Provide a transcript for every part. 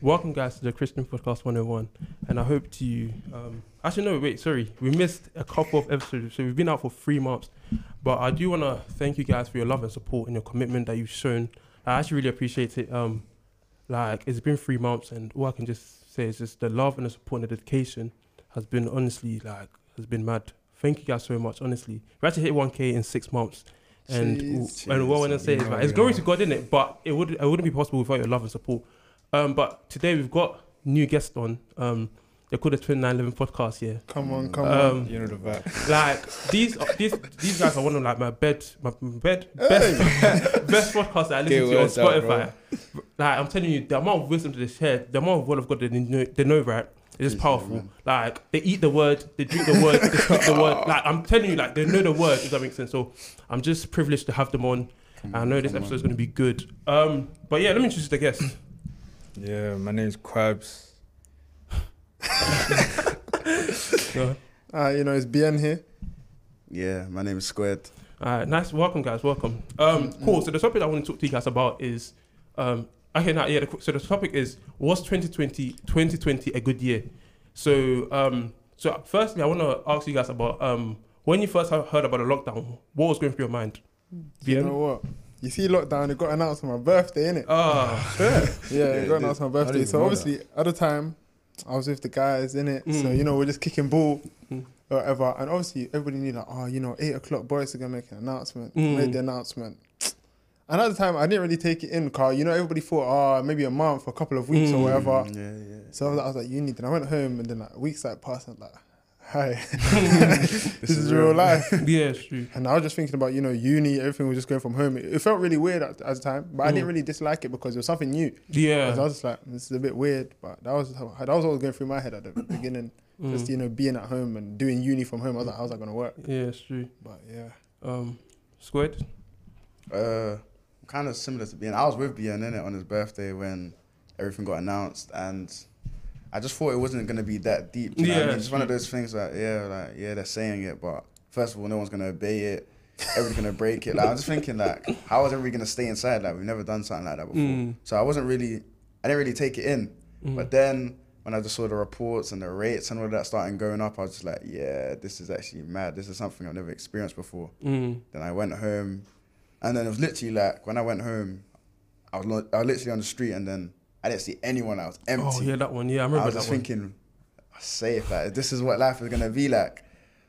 Welcome, guys, to the Christian Podcast 101. And I hope to you. Um, actually, no, wait, sorry. We missed a couple of episodes. So we've been out for three months. But I do want to thank you guys for your love and support and your commitment that you've shown. I actually really appreciate it. Um, like, it's been three months, and all I can just say is just the love and the support and the dedication has been honestly, like, has been mad. Thank you guys so much, honestly. We actually hit 1K in six months. And, Jeez. and what I want to say is, like, it's glory to God, in it? But it, would, it wouldn't be possible without your love and support. Um, but today we've got new guests on. Um, they're called the 2911 podcast. Yeah, Come on, come on. um, You know the vibe. like these these these guys are one of like my bed my bed best best podcast that I listen to on out, Spotify. like I'm telling you, the amount of wisdom they share, the amount of word of God that they know, they know right. It's just powerful. Like they eat the word, they drink the word, they speak the word. Like I'm telling you, like they know the word. If that makes sense. So I'm just privileged to have them on. Come I know this episode on. is going to be good. Um, but yeah, let me introduce the guest. Yeah, my name's Quabs. Go Uh, you know, it's BN here. Yeah, my name is Squared. All right, nice. Welcome, guys. Welcome. Um, cool. So the topic I want to talk to you guys about is, um, okay, now yeah. The, so the topic is was 2020 2020 a good year? So um, so firstly, I want to ask you guys about um, when you first heard about the lockdown, what was going through your mind? You know what? You see, lockdown, it got announced on my birthday, innit? Ah, Yeah, Yeah, it it got announced on my birthday. So know obviously, at the time, I was with the guys, innit? So, Mm. you know, we're just kicking ball, Mm. or whatever. And obviously, everybody knew, like, oh, you know, 8 o'clock, Boris are going to make an announcement. Mm. Made the announcement. And at the time, I didn't really take it in, Carl. You know, everybody thought, oh, maybe a month, a couple of weeks, Mm. or whatever. Yeah, yeah. So I was, I was like, uni. Then I went home, and then like weeks like passed, and like, hi, This, this is real life. yeah, it's true. And I was just thinking about, you know, uni, everything was just going from home. It, it felt really weird at, at the time, but I Mm. didn't really dislike it because it was something new. Yeah. I was just like, this is a bit weird, but that was how- that was what was going through my head at the beginning. Just Mm. you know, being at home and doing uni from home. I was like, how's that gonna work? Yeah, it's true. But yeah, Um, squared. Uh, kind of similar to BN. I was with BN in it on his birthday when everything got announced, and I just thought it wasn't gonna be that deep. What I Yeah, mean? It's one of those things that yeah, like yeah, they're saying it, but first of all, no one's gonna obey it. Everyone's gonna break it. Like I'm just thinking like, how is everybody gonna stay inside? Like we've never done something like that before. Mm. So I wasn't really, I didn't really take it in. Mm. But then when I just saw the reports and the rates and all of that starting going up, I was just like, yeah, this is actually mad. This is something I've never experienced before. Mm. Then I went home, and then it was literally like when I went home, I was, lo- I was literally on the street, and then I didn't see anyone. I was empty. Oh yeah, that one. Yeah, I remember. I was that just one. thinking, safe. Like this is what life is gonna be like.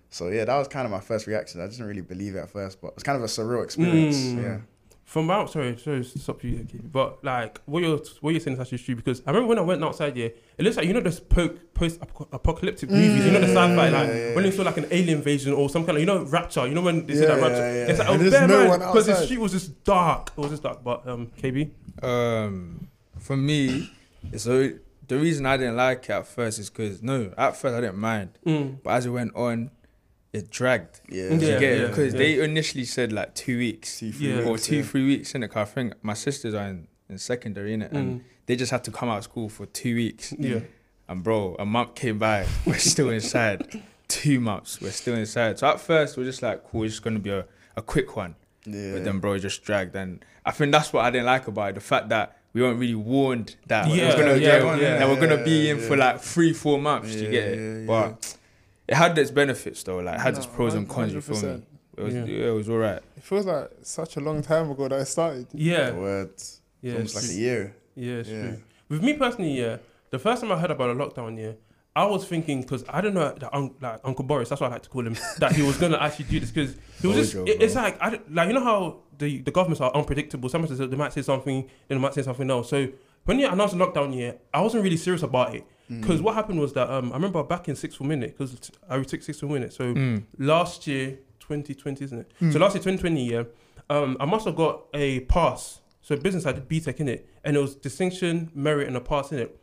So yeah, that was kind of my first reaction. I didn't really believe it at first, but it's kind of a surreal experience. Mm. Yeah. From out, sorry, sorry to stop you, okay, but like what you're what you're saying is actually true because I remember when I went outside, yeah, it looks like you know those po- post apocalyptic movies, you know the sci-fi, like Yeah, yeah, when yeah. you saw like an alien invasion or some kind of, you know, rapture, you know when they said that rapture, yeah, yeah. it's like oh, there's bare no man, one because the outside. street was just dark, it was just dark. But um, KB, Um, for me, so the reason I didn't like it at first is because no, at first I didn't mind, mm. but as it went on, it dragged. Yeah. Yeah, You get yeah, Because yeah. they initially said like two weeks Two, three Yeah. or two, yeah. three weeks in it. I think my sisters are in, in secondary in it, and Mm. they just had to come out of school for two weeks. yeah, And bro, a month came by, we're still inside. Two months, we're still inside. So at first, we're just like, cool, it's just gonna be a, a quick one. Yeah. But then, bro, it just dragged. And I think that's what I didn't like about it the fact that we weren't really warned that it Yeah, was gonna, yeah, yeah, yeah, that we're gonna be yeah, in for like three, four months. do you get it? yeah, But it had its benefits though. Like, it had its No, pros and cons. You feel me? It was, Yeah. yeah. it was all right. It feels like such a long time ago that it started. yeah, The words. yeah, almost it's like a year. yeah, it's Yeah. true. With me personally, yeah, the first time I heard about a lockdown, yeah, I was thinking because I don't know that un- like Uncle Boris, that's what I like to call him, that he was gonna actually do this because he was just. Told It, it's like I like you know how the the governments are unpredictable. Sometimes they might say something, then they might say something else. So when you announced the lockdown, yeah, I wasn't really serious about it Mm. because what happened was that um I remember back in sixth form minute because I retook sixth form minute. So Mm. last year, 2020, isn't it? Hmm. So last year, 2020, yeah, um, I must have got a pass. So business, I did BTEC in it, and it was distinction, merit, and a pass in it.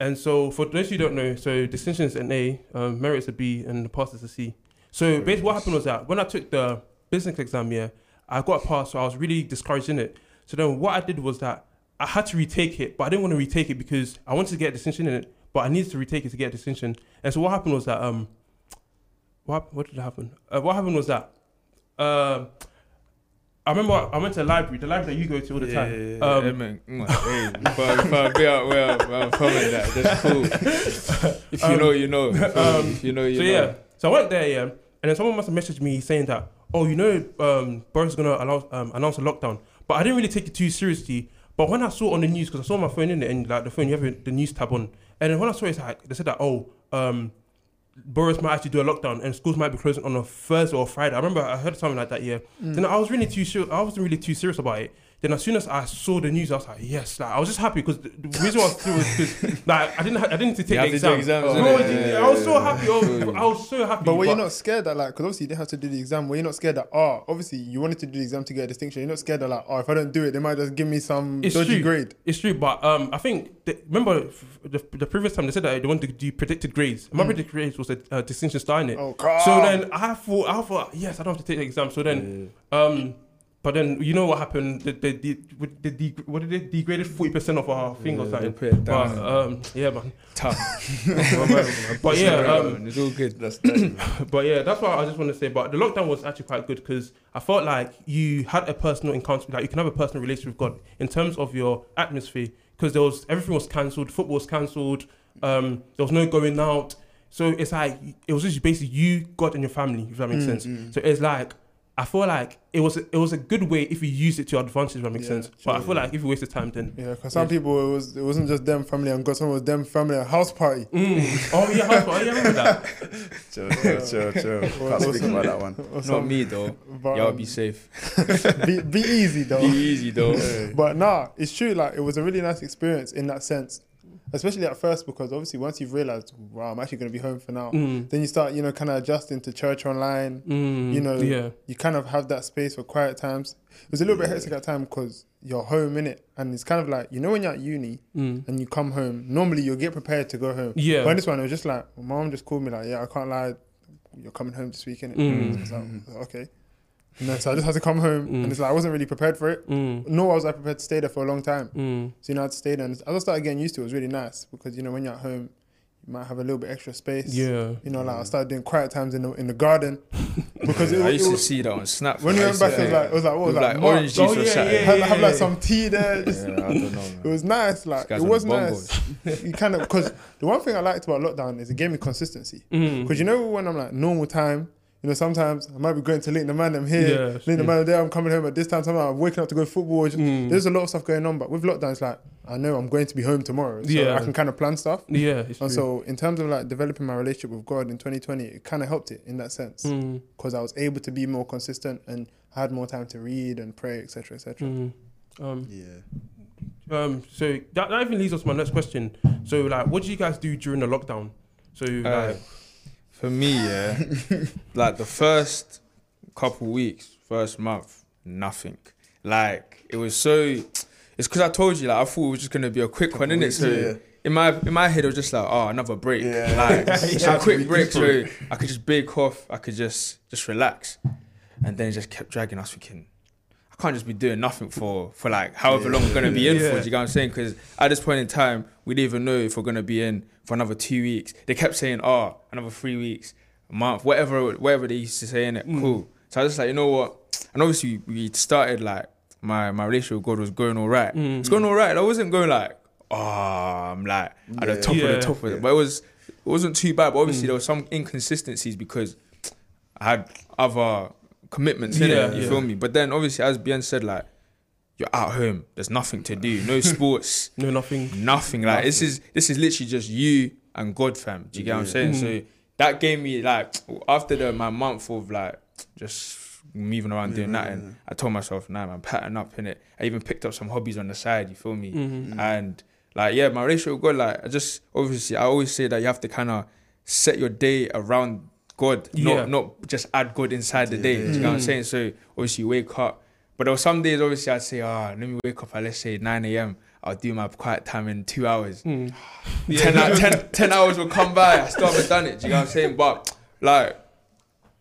And so for those who don't know, so distinction is an A, um, merit is a B, and the pass is a C. So basically, what happened was that when I took the business exam, yeah, I got a pass, so I was really discouraged in it. So then what I did was that I had to retake it, but I didn't want to retake it because I wanted to get a distinction in it, but I needed to retake it to get a distinction. And so what happened was that um, what what did happen? Uh, what happened was that um, I remember I went to the library, the library that you go to all the Yeah, time. yeah, yeah, Um, yeah, man. Hey, I be out where I'm, where I'm from and that, that's cool. If you Um, know, you know. um, if you know, you so know. yeah, so I went there, yeah, and then someone must have messaged me saying that, oh, you know, um, Boris is gonna allow, um, announce a lockdown, but I didn't really take it too seriously. But when I saw it on the news, because I saw my phone in it, and like the phone, you have the news tab on, and then when I saw it, it's like they said that, oh, um, Boris might actually do a lockdown, and schools might be closing on a Thursday or Friday. I remember I heard something like that. Yeah, mm. then I was really too sure. I wasn't really too serious about it. Then as soon as I saw the news, I was like, yes, like I was just happy because the, the reason why I was through was because like I didn't, ha- I didn't need to take You the have to do exam. exams, Bro, innit? I Yeah, was so happy. yeah. I was, I was so happy. But were you not scared that like, because obviously you didn't have to do the exam. Were you not scared that oh, obviously you wanted to do the exam to get a distinction? You're not scared that like oh, if I don't do it, they might just give me some It's dodgy true. grade. It's true, but um, I think the, remember the, the previous time they said that they wanted to do predicted grades. My predicted grades was a uh, distinction star in it. Oh, calm. So then I thought, I thought, yes, I don't have to take the exam. So then, um, but then you know what happened? The the, the, with the, the what did they degraded forty percent of our thing or Yeah, something. they put it But down. um, yeah, man. Tough. but yeah, um, it's all good. That's but yeah, that's what I just want to say. But the lockdown was actually quite good because I felt like you had a personal encounter, like you can have a personal relationship with God in terms of your atmosphere. Because there was everything was cancelled, football was cancelled, um, there was no going out. So it's like it was just basically you, God, and your family. If that makes sense. So it's like I feel like it was it was a good way if you use it to your advantage. If that makes Yeah, sense. But I feel like if you waste the time, then Yeah, because some Yeah. people it was it wasn't just them family and God, some was them family and house party. Mm. oh yeah, house party, yeah, I remember that. chill, chill, chill, chill. Can't speak about that one. Not some- me though. but, Y'all um, be safe. be, be easy though. Be easy though. But nah, it's true. Like it was a really nice experience in that sense, especially at first because obviously once you've realized, wow, I'm actually going to be home for now. Mm. Then you start, you know, kind of adjusting to church online. Mm. You know, yeah, You kind of have that space for quiet times. It was a little bit hectic at time because you're home in it, and it's kind of like you know when you're at uni mm. and you come home. Normally you'll get prepared to go home. yeah. But this one, it was just like my mom just called me like, yeah, I can't lie, you're coming home this weekend. Mm. Like, okay. And then, so I just had to come home, Mm. and it's like I wasn't really prepared for it. Mm. Nor was I prepared to stay there for a long time. Mm. So you know, I had to stay there. And as I started getting used to it, it was really nice because you know when you're at home, you might have a little bit extra space. Yeah. You know, like I started doing quiet times in the in the garden because it, I it used to was, see that on Snap. when we I went used to back, it was think- like it was like what was with that? like orange juice Oh, or yeah, something. yeah, have, have like some tea there. Just, Yeah, I don't know. It was nice. Like it was nice. you kind of because the one thing I liked about lockdown is it gave me consistency. Mm. Because you know when I'm like normal time, you know sometimes I might be going to link the man I'm here, Yeah, link the true. man there. I'm coming home at this time. Sometimes I'm waking up to go football. Just, Mm. There's a lot of stuff going on, but with lockdown, it's like I know I'm going to be home tomorrow, so Yeah. I can kind of plan stuff. Yeah, it's And true. so in terms of like developing my relationship with God in 2020, it kind of helped it in that sense Mm. because I was able to be more consistent and had more time to read and pray, etc., etc. Mm. Um, Yeah. um, so that, that even leads us to my next question. So, like, what do you guys do during the lockdown? So, Uh, like, For me, yeah, like the first couple weeks, first month, nothing. Like it was so. It's because I told you, like I thought it was just gonna be a quick one, innit? weeks, So yeah. in my in my head, it was just like, oh, another break. Yeah. Like it's a quick break, so I could just bake off. I could just just relax, and then it just kept dragging. I was thinking. I can't just be doing nothing for for like however long we're gonna be in Yeah. for. Do you get what I'm saying? Because at this point in time, we didn't even know if we're gonna be in for another two weeks. They kept saying, "Oh, another three weeks, a month, whatever, whatever they used to say in it." Mm. Cool. So I was just like, you know what? And obviously, we started like my my relationship with God was going all right. Mm. It's going all right. I wasn't going like, oh, I'm like at the Yeah. top of the top of it. Yeah. But it was it wasn't too bad. But obviously, Mm. there was some inconsistencies because I had other commitments in Yeah, it. You yeah. feel me? But then obviously, as BN said, like you're at home. There's nothing to do. No sports. no, nothing. nothing. Like this is this is literally just you and God, fam. Do you get what I'm saying? Mm. So that gave me like after the my month of like just moving around doing Yeah, that, and yeah. I told myself, nah, man, pattern up in it. I even picked up some hobbies on the side. You feel me? Mhm. And like yeah, my relationship with God, like I just obviously I always say that you have to kind of set your day around God, Yeah. not not just add God inside the day. Do you know what I'm saying? So obviously you wake up, but there were some days obviously I'd say, ah, let me wake up at let's say 9 a.m. I'll do my quiet time in two hours. Mm. 10, hou- 10, 10 hours will come by. I still haven't done it. Do you know what I'm saying? But like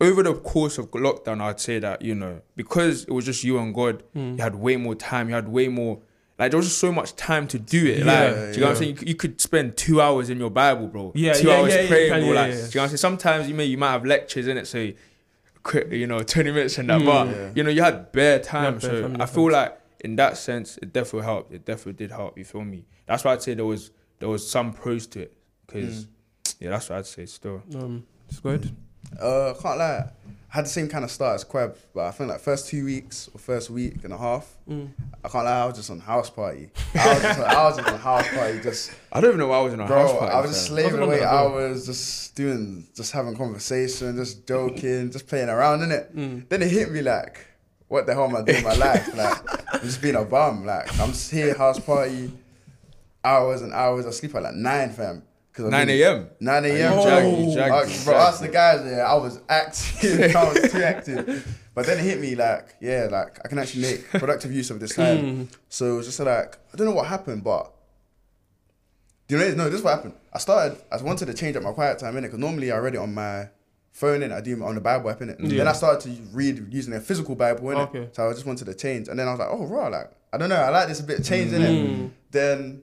over the course of lockdown, I'd say that you know because it was just you and God, Mm. you had way more time. You had way more. Like there was just so much time to do it. Yeah, like, do you know what. I'm saying? You, could- you could spend two hours in your Bible, bro. Yeah, two yeah, hours yeah, yeah, praying, you bro. yeah, like, yeah. do you know what I'm saying? Sometimes you may you might have lectures in it, so quick, you know, 20 minutes and that. Mm. But Yeah. you know, you had bare time. bare so time, I feel like in that sense, it definitely helped. It definitely did help. You feel me? That's why I'd say there was there was some pros to it. Cause yeah, that's what I'd say. Still, Um, it's good. Uh, can't lie. I had the same kind of start as Queb, but I think like first two weeks or first week and a half, Mm. I can't lie, I was just on house party. I was just, I was just on house party, just I don't even know why I was in a bro. house party. I was just fam. slaving I was away that as well. hours, just doing, just having conversation, just joking, just playing around in it. Mm. Then it hit me like, what the hell am I doing in my life? Like, I'm just being a bum. Like, I'm just here, house party, hours and hours. I sleep at like nine, fam. 'Cause 9 a.m. 9 a.m. You bro. jagged, you jagged, you bro, jagged. us the guys there, I was active. I was too active. But then it hit me like, yeah, like I can actually make productive use of this time. Mm. So it was just like, I don't know what happened, but do you know? No, this is what happened. I started. I wanted to change up my quiet time in it because normally I read it on my phone and I do it on the Bible app in it. Yeah. Then I started to read using a physical Bible in it. Okay. So I just wanted to change, and then I was like, oh, raw, like I don't know, I like this a bit change in it. Mm. Then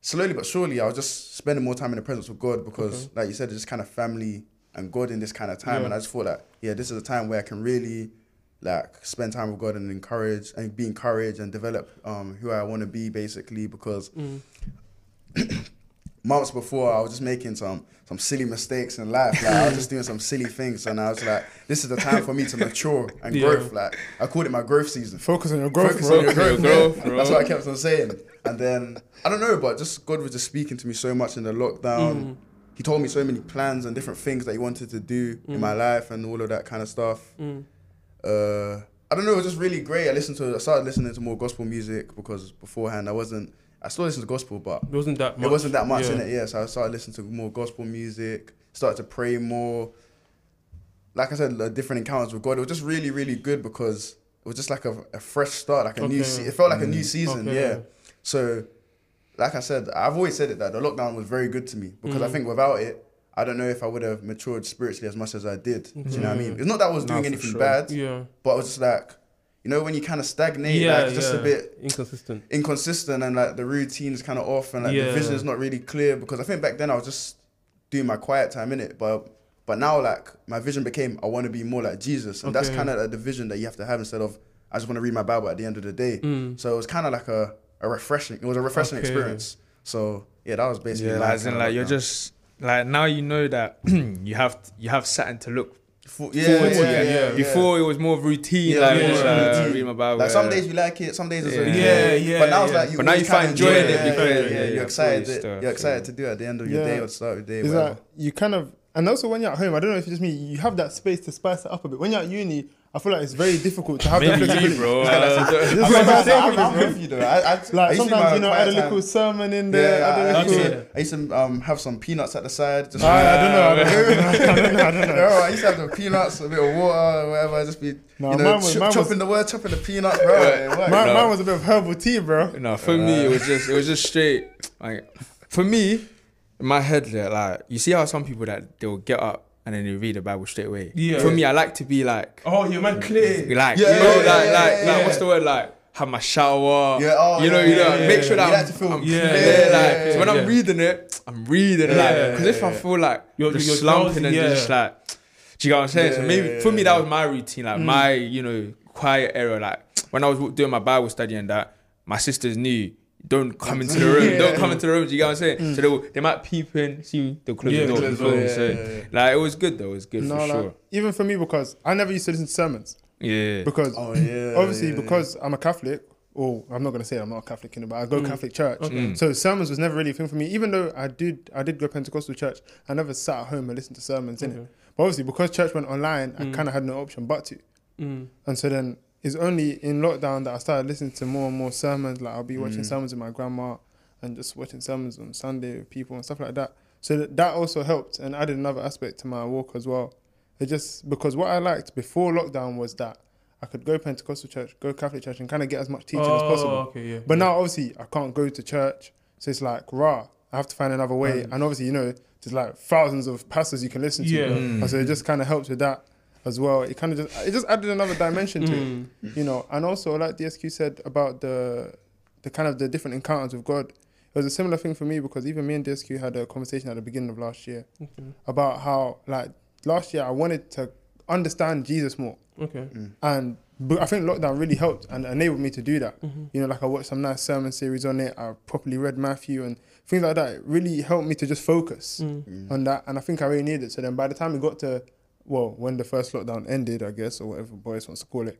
slowly but surely, I was just spending more time in the presence of God because, like you said, it's just kind of family and God in this kind of time. Yeah. And I just thought that, yeah, this is a time where I can really like spend time with God and encourage and be encouraged and develop um, who I want to be basically because Mm. months before I was just making some some silly mistakes in life. Like I was just doing some silly things and I was like, this is the time for me to mature and Yeah. growth. Like I called it my growth season. Focus on your growth, Focus bro. on your growth, Your growth, bro. That's what I kept on saying. And then I don't know, but just God was just speaking to me so much in the lockdown. Mm. He told me so many plans and different things that he wanted to do in my life and all of that kind of stuff. Mm. Uh, I don't know, it was just really great. I listened to I started listening to more gospel music because beforehand I wasn't I still listen to gospel but It wasn't that much. it wasn't that much yeah. in it, yeah. So I started listening to more gospel music, started to pray more. Like I said, different encounters with God. It was just really, really good because it was just like a, a fresh start, like a new. Se- it felt like a new season, Okay. yeah. So, like I said, I've always said it that the lockdown was very good to me because I Mm. think without it, I don't know if I would have matured spiritually as much as I did. Do you know what I mean? Mhm. It's not that I was doing anything sure. bad, Yeah. but it was just like, you know, when you kind of stagnate, yeah. like just yeah. a bit inconsistent. inconsistent and like the routine is kind of off and like Yeah. the vision is not really clear because I think back then I was just doing my quiet time in it, but but now like my vision became I want to be more like Jesus, and that's kind of like the vision that you have to have instead of I just want to read my Bible at the end of the day. Mm. So it was kind of like a a refreshing. It was a refreshing Okay. experience. So yeah, that was basically Yeah, like, as in, kinda like you're lockdown. just like now you know that you have you have something to look Full- yeah, forward to. yeah, yeah, yeah, yeah. Before it was more routine, Yeah, like yeah, just, yeah. uh, routine. read my Bible. Like some yeah. days you like it, some days it's Yeah. okay. Yeah, yeah, But now it's like you But now you find joy in enjoy it Yeah, because- yeah, yeah, you're excited. fully stuff, You're excited yeah. to do it at the end of Yeah. your day or start of your day. Is that you kind of, and also when you're at home, I don't know if it's just me, you have that space to spice it up a bit. When you're at uni, I feel like it's very difficult to have that flexibility. you, bro. This Uh, is I'm, I'm, I'm, I'm with you though. I, I, I Like to do sometimes you know, add a little time- sermon in there. Yeah, add a I, I, little. used I used to um, have some peanuts at the side. Just I, I don't know. I don't know. I don't know. I don't know. Bro, I used to have the peanuts, a bit of water, whatever. Just be, Nah, you know, was- ch- mine was- chopping the word, chopping the peanuts, bro. It worked. Mine, No. mine was a bit of herbal tea, bro. No, for me it was just it was just straight. Like for me, in my head, there, like you see how some people that they'll get up and then you read the Bible straight away. Yeah. For me, I like to be like Oh, yeah, man, clear. like Yeah, you know, yeah, like yeah, like yeah, like yeah. what's the word like. Have my shower, Yeah, oh, you know, yeah, you know, yeah, make sure yeah. that You I'm, like to feel I'm Yeah, clear, yeah, like, yeah, so when yeah. I'm reading it, I'm reading Yeah, like, yeah, because if I feel like You're- just you're slumping drowsy, and yeah. just like, do you get what I'm saying? so maybe yeah, for me that was my routine, like Mm. my you know quiet era. like when I was doing my Bible study and that, my sisters knew. Don't come into the room. Yeah. Don't come into the room. Do you get what I'm saying? So they, will- they might peep in, see the close Yeah, the door. close you the feel door, yeah, So, yeah, yeah. like it was good though. It was good No, for like, sure. even for me because I never used to listen to sermons Yeah. because Oh yeah. obviously yeah, yeah. because I'm a Catholic. Or I'm not gonna say I'm not a Catholic, you know, but I go Mm. Catholic church. Okay. Mm. So sermons was never really a thing for me. Even though I did, I did go Pentecostal church. I never sat at home and listened to sermons in it. But obviously, because church went online, I Mm. kind of had no option but to. Mm. And so then it's only in lockdown that I started listening to more and more sermons. Like I'll be watching Mm. sermons with my grandma and just watching sermons on Sunday with people and stuff like that. So that, that also helped and added another aspect to my walk as well. It just because what I liked before lockdown was that I could go Pentecostal church, go Catholic church, and kind of get as much teaching as Oh, possible. okay, yeah. But yeah. now obviously I can't go to church, so it's like rah. I have to find another way, Mm. and obviously you know there's like thousands of pastors you can listen to. Yeah. Mm. So it just kind of helps with that as well. It kind of just it just added another dimension to it, Mm. you know. And also like DSQ said about the the kind of the different encounters with God. It was a similar thing for me because even me and DSQ had a conversation at the beginning of last year Okay. about how like last year I wanted to understand Jesus more. Okay. And but I think lockdown really helped and enabled me to do that. Mm-hmm. You know, like I watched some nice sermon series on it. I properly read Matthew and things like that. It really helped me to just focus Mm. on that. And I think I really needed it. So then by the time we got to, well, when the first lockdown ended, I guess, or whatever Boris wants to call it,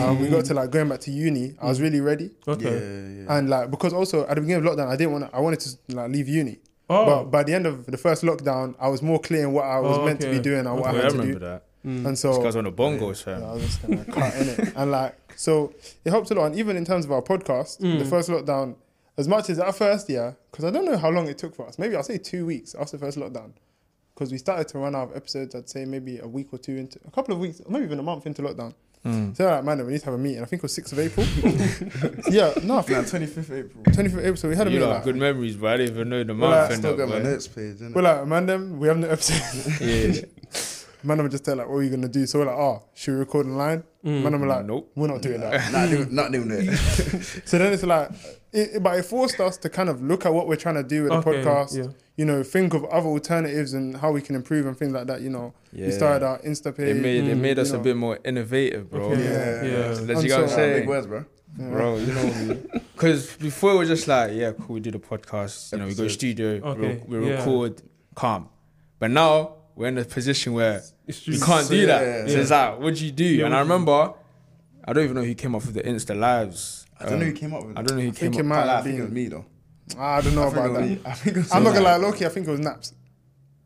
um, we got to like going back to uni. I was really ready. Okay. Yeah, yeah. And like, because also at the beginning of lockdown, I didn't want to, I wanted to like leave uni. Oh. But by the end of the first lockdown, I was more clear in what I was Oh, meant to be doing and what Oh, I I had to do. that. Mm. And so This guy's on the bongos, yeah, fam. I was just gonna cut in it. And like, so it helped a lot. And even in terms of our podcast, Mm. the first lockdown, as much as our first, year, because I don't know how long it took for us. Maybe I'll say two weeks after the first lockdown. Because we started to run out of episodes, I'd say maybe a week or two into, a couple of weeks, or maybe even a month into lockdown. Mm. So like, man, we need to have a meeting. I think it was 6th of April. yeah, no, I Nah, think 25th April. 25th April. So we had a You meeting. Like, good memories, but I didn't even know the month. month. I Still got my notes page, innit? we're like, man, them, we have no episode. Yeah. Man, them just tell like, what are you gonna do? So we're like, oh, should we record online? Mm. Man, I'm like, Nope. we're not doing that. Not doing, not doing that. So then it's like, it, it- but it forced us to kind of look at what we're trying to do with the podcast. yeah. You know, think of other alternatives and how we can improve and things like that. You know, Yeah. we started our Insta page. It made it made us you a bit more innovative, bro. Okay. Yeah. Yeah. That's And you got what I'm so- Nah, big words, bro. Yeah. bro. You know, because before it was just like, yeah, cool, we do the podcast. You know, we go Episodes. studio, Okay, we, we yeah. record, calm. But now we're in a position where you can't do that. yeah. So it's like, what do you do? Yeah, and I what do remember, I don't even know who came up with the Insta lives. I don't know who Um, came up with I it. don't know who I think came it up. might Can't lie, I think it was me though. I don't know I about that. me. I think it was I'm not me. gonna lie, Loki. I think it was Naps.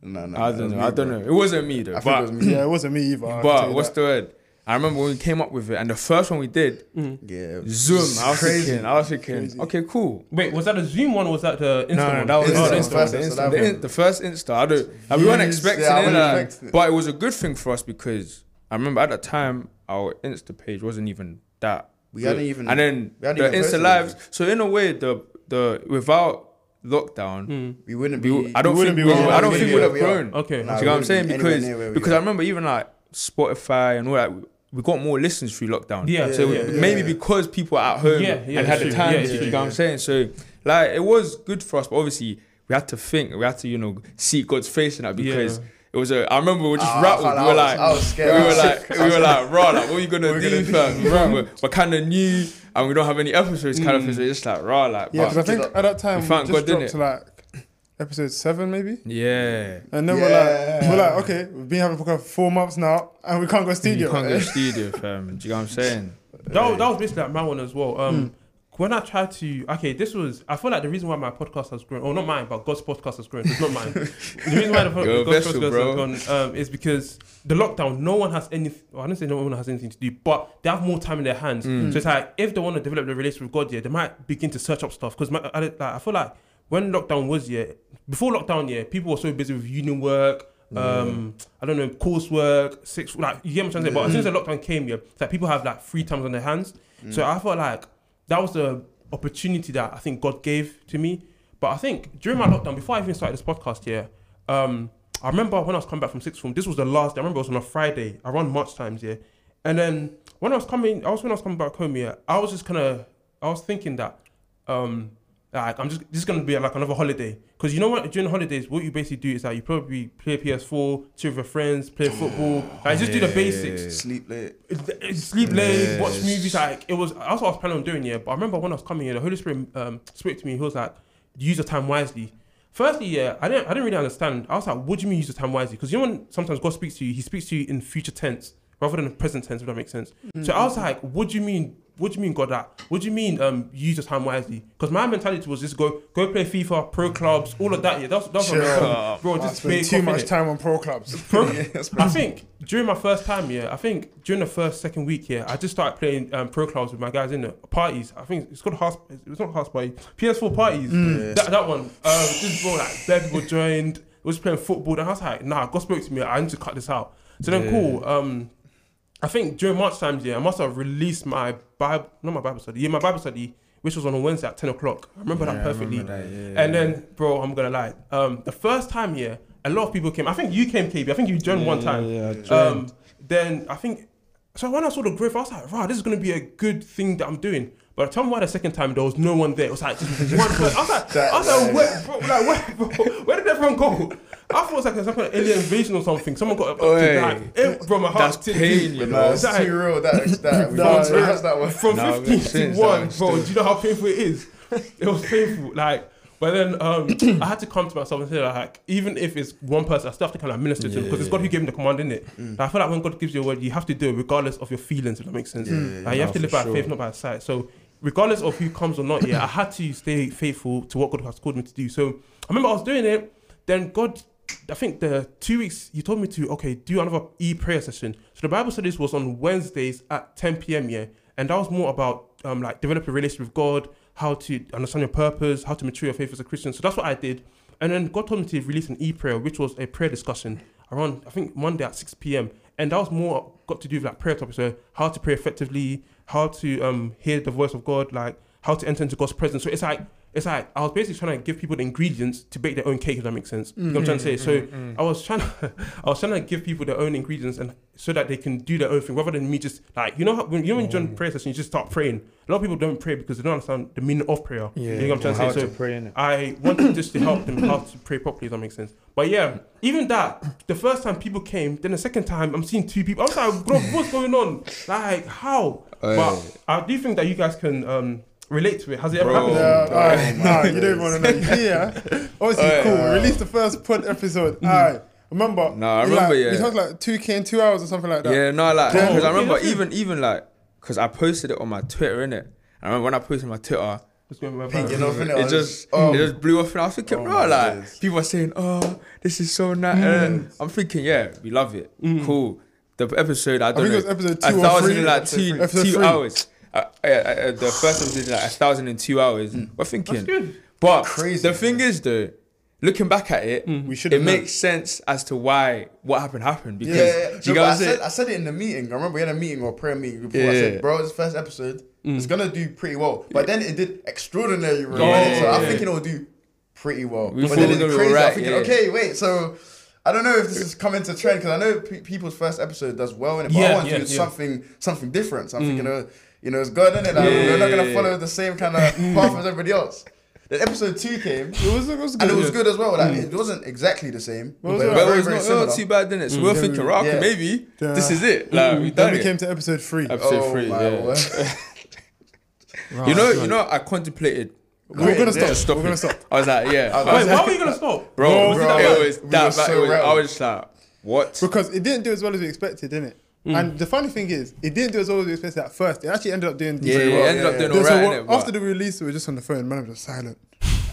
No, no, I don't know. me, I don't bro. know. It wasn't me though. I think it was me. Yeah, it wasn't me either. I can tell but what's that. the word? I remember when we came up with it, and the first one we did, Mm. Yeah. Zoom. I was crazy. thinking, I was thinking, Crazy. okay, cool. Wait, was that the Zoom one or was that the Insta No, no, one? that was Oh, Insta, the Insta, Insta, the, Insta, Insta, the, one. in- the first Insta. I don't. Like, we weren't expecting yeah, it, like, expecting it. but it was a good thing for us because I remember at the time our Insta page wasn't even that. We good. hadn't even- And then the even Insta posted lives. So in a way, the the without lockdown. Mm. We wouldn't We, be. I don't think be we, we I don't think wouldn't we'd have grown. Okay. You know what I'm saying? Because anywhere near where we because. I remember even like Spotify and all that, we got more listens through lockdown. Yeah, So yeah, maybe yeah. because people are at home Yeah, yeah, and had the time, Yeah, yeah, you know yeah. what I'm saying? So like it was good for us, but obviously we had to think, we had to you know seek God's face in that because. Yeah. It was a. I remember we were just Ah, I rattled. can't- We were was- like, I was scared. we were like, we were like, raw. Like, what are you gonna What are do, gonna fam? Bro, we're, we're kind of new and we don't have any episodes, kind of Mm. thing. So it's just like raw, like, Yeah, because I think at that time We we, thank just God, didn't dropped to like episode seven maybe, yeah. and then Yeah. we're like, we're like, okay, we've been having a podcast for four months now, and we can't go studio. You studio. can't go studio, fam. Do you know what I'm saying? That, was- that was basically like my one as well. Um, When I tried to, okay, this was, I feel like the reason why my podcast has grown, or not mine, but God's podcast has grown, it's not mine. the reason why the po- You're God's vessel, podcast bro. has grown um, is because the lockdown, no one has any, well, I didn't say no one has anything to do, but they have more time in their hands. Mm. So it's like, if they want to develop the relationship with God, yeah, they might begin to search up stuff. Because I, like, I feel like when lockdown was, yeah, before lockdown, yeah, people were so busy with union work, um, I don't know, coursework, six, like, you get what I'm trying to say? But as soon as the lockdown came, yeah, like people have like free times on their hands. So I felt like that was the opportunity that I think God gave to me. But I think during my lockdown, before I even started this podcast here, um, I remember when I was coming back from sixth form, this was the last day. I remember it was on a Friday around March times, yeah. And then when I was coming, I was when I was coming back home, yeah, I was just kind of, I was thinking that, um, like I'm just this is gonna be like another holiday because you know what during the holidays what you basically do is that you probably play PS4, chill with your friends, play football, like just do the basics Sleep late. sleep late, Yes. watch movies. Like it was, that's what I was planning on doing. Yeah, but I remember when I was coming here, the Holy Spirit um, spoke to me. He was like, "Use your time wisely." Firstly, yeah, I didn't, I didn't really understand. I was like, "What do you mean use your time wisely?" Because you know when sometimes God speaks to you, He speaks to you in future tense rather than present tense. If that makes sense. So I was like, "What do you mean?" What do you mean, God? That? What do you mean? Um, use your time wisely? Because my mentality was just go, go play FIFA, pro clubs, all of that. Yeah, that's that's what I'm bro. Just play too much time on pro clubs. Pro- I think during my first time, yeah, I think during the first second week, yeah, I just started playing um, pro clubs with my guys in the parties. I think it's called house. It's not house party. PS4 parties. Yeah. That, that one. Um, just bro, like bare people joined. Was playing football, and I was like, nah. God spoke to me. I need to cut this out. So then, Yeah. cool. Um, I think during March times, yeah, I must have released my Bible, not my Bible study, yeah, my Bible study, which was on a Wednesday at ten o'clock. I remember Yeah, that perfectly. remember that, yeah. And then, bro, I'm gonna lie. Um, the first time, yeah, a lot of people came. I think you came, KB. I think you joined one time. Yeah, yeah, Um, then I think so. When I saw the growth, I was like, "Wow, this is gonna be a good thing that I'm doing." But I tell me why the second time there was no one there. It was like just one person. I was like, I was like, where, bro, like, where, bro, where did everyone go? I thought it was like some kind of alien invasion or something. Someone got Oi. abducted. Like, it, bro, my heart That's pain, you know. no, It's it's like- too real. That that we Nah, can't that one. From Nah, 15 to 1, bro, do you know how painful it is? It was painful. Like, but then um, I had to come to myself and say, like, even if it's one person, I still have to kind of minister to them because it's God who gave me the command, in it. Mm. I feel like when God gives you a word, you have to do it regardless of your feelings, if that makes sense. Yeah, yeah, Like, yeah. you have No, to live by sure. faith, not by sight. So, regardless of who comes or not, yeah, I had to stay faithful to what God has called me to do. So, I remember I was doing it, then God, I think the two weeks, you told me to, okay, do another e prayer session. So, the Bible studies was on Wednesdays at 10 p.m., yeah, and that was more about um, like developing a relationship with God, how to understand your purpose, how to mature your faith as a Christian. So, that's what I did. And then God told me to release an e prayer, which was a prayer discussion around, I think, Monday at 6 p.m. And that was more got to do with like prayer topics, so how to pray effectively, how to um hear the voice of God, like how to enter into God's presence. So it's like it's like I was basically trying to give people the ingredients to bake their own cake, if that makes sense. You know what I'm trying to say? So Mm, I was trying to I was trying to give people their own ingredients and so that they can do their own thing rather than me just like you know how when you know when you join prayer session you just start praying. A lot of people don't pray because they don't understand the meaning of prayer. Yeah, you know what I'm trying to say? So to pray. I wanted just to help them how to pray properly, if that makes sense. But yeah, even that, the first time people came, then the second time I'm seeing two people. I was like, bro, what's going on? Like, how? But I do think that you guys can um, relate to it. Has it ever Bro. happened? Yeah, Oh, alright, my nah, you don't even want to know. Yeah, obviously Oh, cool. yeah. Release the first pod episode. Mm. Alright, remember? No, I remember, Like, yeah. We talked like two k in two hours or something like that. Yeah, no, like Yeah. because I remember even even like because I posted it on my Twitter, innit? I remember when I posted my Twitter, Just going with You know, innit? I it just oh. it just blew off, and I was thinking, Oh bro, like days. people are saying, oh, this is so nice. And mm. I'm thinking, yeah, we love it, mm. cool. The episode, I I don't I think know, it was episode a two or thousand three. in like two two hours. Uh, uh, uh, the first episode is like a thousand in two hours. We're thinking, That's good. but Crazy, the thing is though, looking back at it, We should it have makes sense as to why what happened happened because Yeah, yeah, yeah. you No, get I said, I said it in the meeting. I remember we had a meeting or prayer meeting before. I Yeah. said, bro, this first episode is gonna do pretty well. But then it did extraordinary well. Yeah, innit? so I'm yeah. thinking it'll do pretty well. We but then it it's was gonna be crazy. I'm alright, thinking, yeah. okay, wait, so I don't know if this is coming to trend because I know pe- people's first episode does well in it, but Yeah, I want yeah, to do yeah. something something different. So I'm thinking, uh, you know, it's good, isn't it? Like, Yeah, we're not gonna yeah. follow the same kind of path as everybody else. Then episode two came. It was, it was good. And it was yeah. good as well. Like it wasn't exactly the same, It was but it alright. But very, it's very not, similar. not too bad, didn't it? So we were Mm. thinking, right, Yeah. maybe Yeah. this is it. Like, we Then done we it. came to episode three. Episode Oh three, my yeah. word. You know, you know, I contemplated. We're gonna stop. Just stopping. We're gonna stop. I was like, yeah, I was Wait, like, why were you gonna stop? bro, Bro, bro, it was that. were bad. so It was- I was just like, what? Because it didn't do as well as we expected, didn't it? Mm. And the funny thing is, it didn't do as well as we expected at first. It actually ended up doing Yeah, very yeah, well. ended up doing Yeah, so alright. what- after the release, we were just on the phone. Man, I was just silent.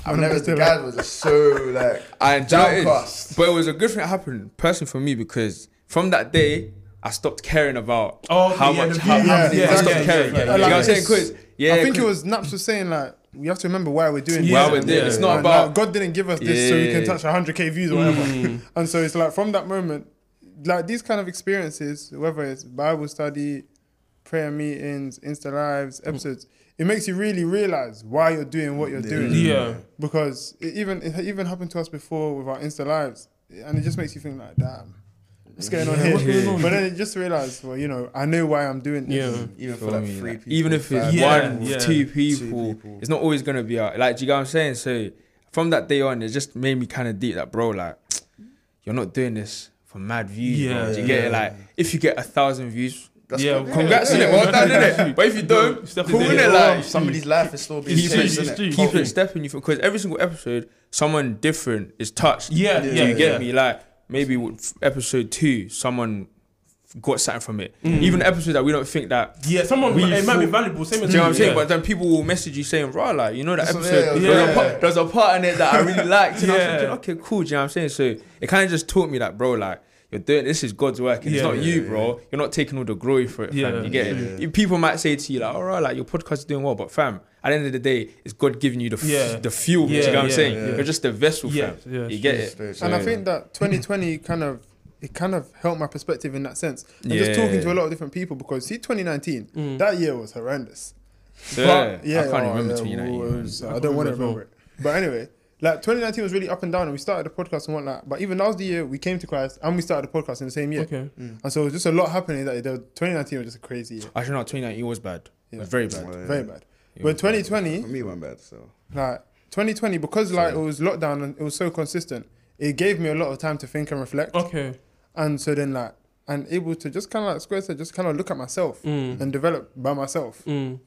I've never. I'm The still guys like- were just so like. I enjoyed it, but it was a good thing that happened personally for me because from that day I stopped caring about Oh, how yeah, much the how, views. how Yeah, many. yeah, I stopped yeah, caring. yeah, you yeah, know what. I'm saying? Because yeah, I think it 'cause- was Naps was saying like we have to remember why we're doing Yeah, this. Why we're doing it. It's not And, about- like, God didn't give us this so we can touch 100k views or whatever. Mm. and so it's like from that moment, like these kind of experiences, whether it's Bible study, prayer meetings, Insta lives, mm. episodes, it makes you really realize why you're doing what you're doing. Yeah. Because it even it even happened to us before with our Insta lives, and it just makes you think like, damn. What's going on here? what's going on? But then it just realized, well, you know, I know why I'm doing this. Yeah. Even for Feel like me? three people, even if it's Yeah, one, yeah. two Two people, people. it's not always gonna be out. Like, do you get what I'm saying? So from that day on, it just made me kind of deep. That bro, like, you're not doing this for mad views. Yeah, bro. Do you get it? Like, if you get a thousand views, That's Yeah, good. congrats yeah, in it. Well done, Yeah. innit? But if you don't, Step cool in in it. Like, Somebody's life is still being keep changed, it, innit? Keep keep it. it stepping you because every single episode, someone different is touched. Yeah, Do yeah, you get yeah. me? Like maybe with episode two, someone got something from it. Mm. Even episodes that we don't think that. Yeah, someone We it might be valuable. Same Do as you know what I'm saying? yeah. But then people will message you saying, "Raw, like you know that So, episode. yeah, there's, yeah. a part, there's a part in it that I really liked." And I was Yeah. thinking, "Okay, cool." Do you know what I'm saying? So it kind of just taught me that, bro. Like you're doing this is God's work, and it's Yeah. not you, bro. You're not taking all the glory for it, Yeah. fam. You get Yeah. it? If People might say to you like, "All right, like your podcast is doing well," but fam, at the end of the day, it's God giving you the f- Yeah. the fuel. do you Yeah, what I'm yeah, saying? yeah. You're just the vessel, Yeah, fam. yeah, you get it? Straight, And I think that 2020 kind of it kind of helped my perspective in that sense. And just talking to a lot of different people because see 2019, Mm. that year was horrendous. Yeah, But, I can't oh, remember yeah, 2019. well, it man. was- I I don't want to remember remember it. But anyway, like 2019 was really up and down, and we started the podcast and whatnot. But even that was the year we came to Christ and we started the podcast in the same year. Okay. And so it was just a lot happening that year. 2019 was just a crazy year, Actually, no, 2019 was bad. It Yeah. was very bad. Well, yeah. very bad. It But was bad. 2020, For me, it went bad. So like 2020, because like Sorry. it was lockdown and it was so consistent, it gave me a lot of time to think and reflect. Okay. And so then like and able to just kind of like Square said, just kind of look at myself Mm. and develop by myself. Mm.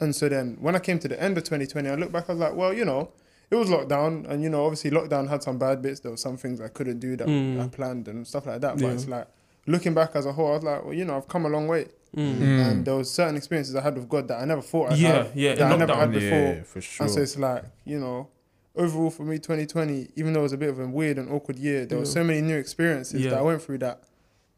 And so then when I came to the end of 2020, I look back, I was like, well, you know, it was lockdown, and you know, obviously lockdown had some bad bits. There were some things I couldn't do that Mm. I planned and stuff like that. But Yeah. it's like looking back as a whole, I was like, well, you know, I've come a long way. Mm. And there was certain experiences I had with God that I never thought I'd Yeah, have, yeah, that in I never had before. Yeah, for sure. And so it's like, you know, overall for me, 2020, even though it was a bit of a weird and awkward year, there were so many new experiences Yeah. that I went through that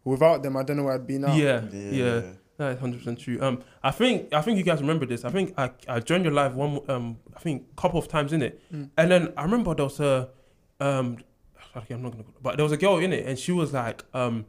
without them, I don't know where I'd be now. Yeah, yeah, that is hundred percent true. Um, I think I think you guys remember this. I think I, I joined your live one um I think couple of times in it, Mm. and then I remember there was a um okay I'm not gonna but there was a girl in it and she was like um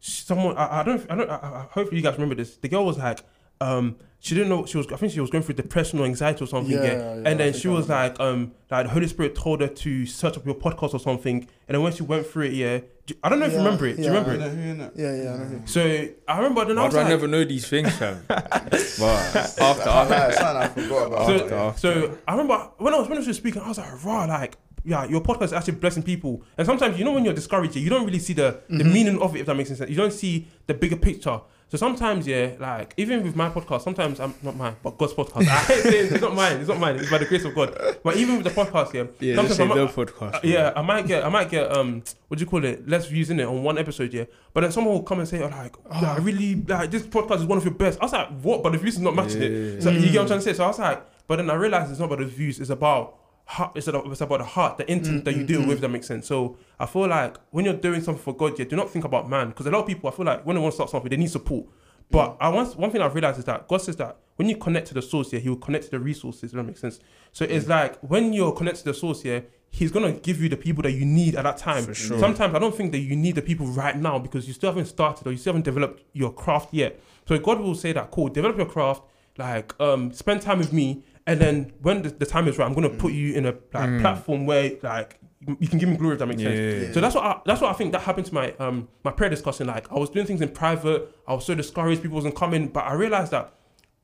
someone I, I don't I don't I, I, hopefully you guys remember this. The girl was like um she didn't know she was I think she was going through depression or anxiety or something. Yeah, Yeah, yeah, and then she was remember. like um like the Holy Spirit told her to search up your podcast or something. And then when she went through it, yeah, do- I don't know if you remember it. Do you yeah. remember it? Yeah, yeah, I know. So I remember then I was do I like, never know these things, fam? but after, After, after, after, something I forgot about. so, After, after. so I remember when I was when I was speaking, I was like, raw, like, yeah, your podcast is actually blessing people. And sometimes, you know, when you're discouraged, you don't really see the, the Mhm. meaning of it, if that makes sense. You don't see the bigger picture. So sometimes, yeah, like even with my podcast, sometimes I'm not mine, but God's podcast. I hate saying it's not mine. It's not mine. It's by the grace of God. But even with the podcast, yeah, yeah, sometimes I might- podcast. uh, yeah, I might get, I might get, um, what do you call it? Less views in it on one episode, yeah. But then someone will come and say, oh, like, oh, I really, like, this podcast is one of your best. I was like, what? But the views is not matching it. Yeah. So you get what I'm trying to say? So I was like, but then I realized it's not about the views, it's about heart, it's about, it's about the heart, the intent Mm, that you mm, deal mm. with, that makes sense. So I feel like when you're doing something for God, yeah, do not think about man. Because a lot of people, I feel like when they want to start something, they need support. But I want one thing I've realized is that God says that when you connect to the source, yeah, He will connect to the resources. That makes sense? So it's like when you're connected to the source, yeah, He's gonna give you the people that you need at that time. For sure. Sometimes I don't think that you need the people right now because you still haven't started or you still haven't developed your craft yet. So God will say that, cool, develop your craft, like um, spend time with me, and then when the, the time is right, I'm gonna put you in a like Mm. platform where like you you can give me glory if that makes sense. Yeah. So that's what I, that's what I think that happened to my um my prayer discussion. Like I was doing things in private, I was so discouraged, people wasn't coming, but I realized that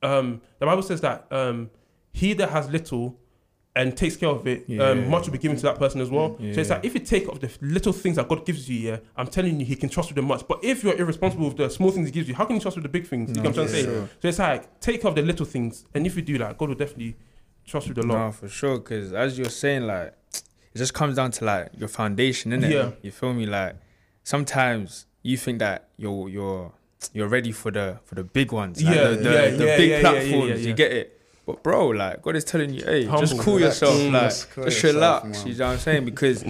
um the Bible says that um he that has little and takes care of it, Yeah. um, much will be given to that person as well. Yeah. So it's like if you take off the little things that God gives you, yeah, I'm telling you, He can trust with the much. But if you're irresponsible with the small things He gives you, how can you trust with the big things? You know what I'm trying to say? So it's like take off the little things, and if you do that, God will definitely trust with the lot. No, for sure. Because as you're saying, like, it just comes down to like your foundation, innit? Yeah. You feel me? Like, sometimes you think that you're you're you're ready for the for the big ones, like Yeah, the, the, yeah, the yeah, big platforms. You get it. But bro, like God is telling you, hey, just Humble. cool Relax. yourself, Mm. like Just cool just yourself, relax. man. You know what I'm saying? Because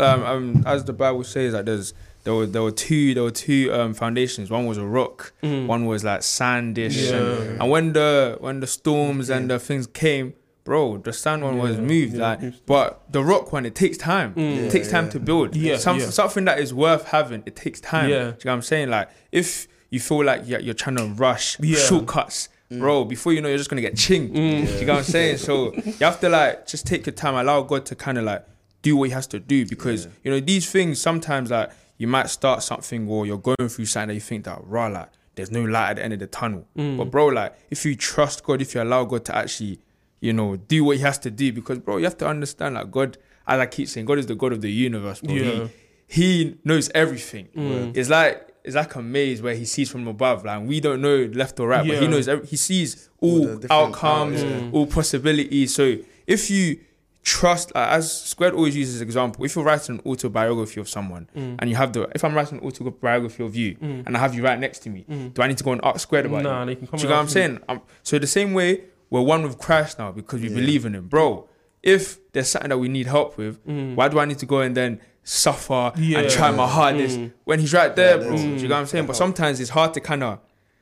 um, um as the Bible says, like there's there were there were two there were two um foundations. One was a rock, Mm. one was like sandish, Yeah. and, and when the when the storms and the things came, bro, the sand one was moved. yeah, like, but the rock one, it takes time. Mm. It takes time Yeah. to build. Yeah, Some, yeah. Something that is worth having, it takes time. Yeah. You know what I'm saying? Like, if you feel like you're, you're trying to rush Yeah. Shortcuts, bro, before you know, you're just gonna get chinged. Mm. Do you get what I'm saying? So you have to like just take your time, allow God to kind of like do what He has to do because Yeah. you know these things sometimes like you might start something or you're going through something that you think that raw like there's no light at the end of the tunnel. Mm. But bro, like if you trust God, if you allow God to actually you know do what He has to do, because bro, you have to understand like God, as I keep saying, God is the God of the universe. Bro. Yeah. He, he knows everything. Mm. It's like it's like a maze where he sees from above. Like we don't know left or right, but he knows. He sees All all, outcomes, powers, yeah. all possibilities. So if you trust, like, as Squared always uses as example, if you're writing an autobiography of someone Mm. and you have the, if I'm writing an autobiography of you Mm. and I have you right next to me, Mm. do I need to go and ask Squared about it? Nah, you? they can come Do you know what I'm saying? Um, so the same way we're one with Christ now because we Yeah. believe in Him, bro. If there's something that we need help with, Mm. why do I need to go and then suffer Yeah. and try my hardest Mm. when He's right there, Yeah, bro? that's- Do you know what I'm saying? But Mm. sometimes it's hard to kind of